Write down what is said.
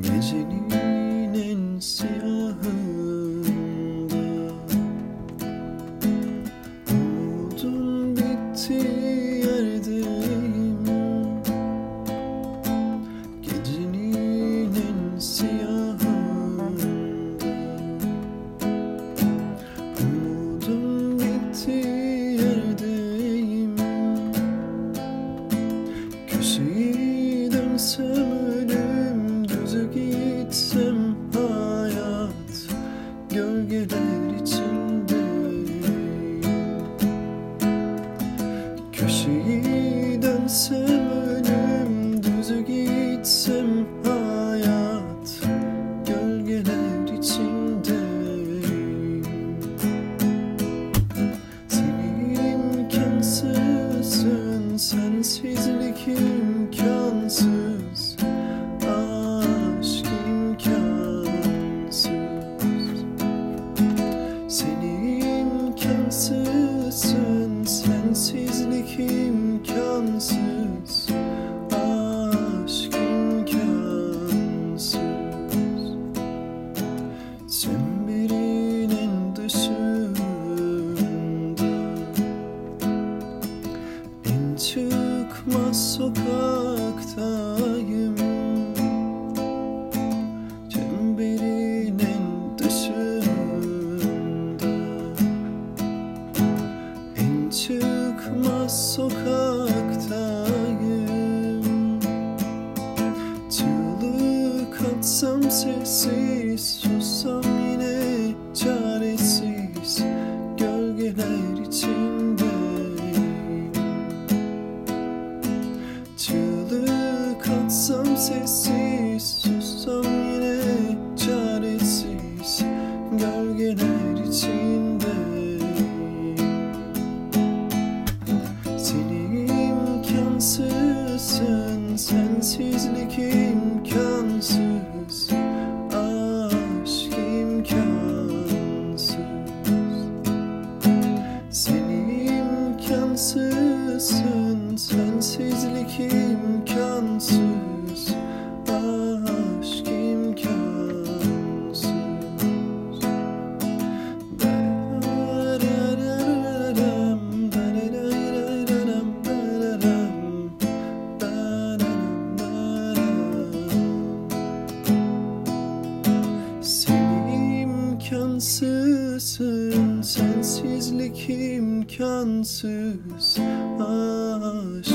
Gecenin en siyahında Umudun bitti yerdeyim. Gecenin en siyahında Umudun bitti yerdeyim. Köşeyi dönsem Gölgeler içindeyim Köşeyi dönsem ölüm düze gitsem hayat. Gölgeler içindeyim Sen imkansızsın Sensizlik imkansız imkansızsın Sensizlik imkansız Aşk imkansız. Çemberin dışında En çıkmaz sokaktayım Çıkmaz sokaktayım. Çığlık atsam sessiz Sussam yine çaresiz. Gölgeler içindeyim. Çığlık atsam sessiz Sussam yine çaresiz. Gölgeler içindeyim Sensizlik imkansız Aşk imkansız. Sen imkansızsın Sensizlik imkansız haklısın Sensizlik imkansız. Aşk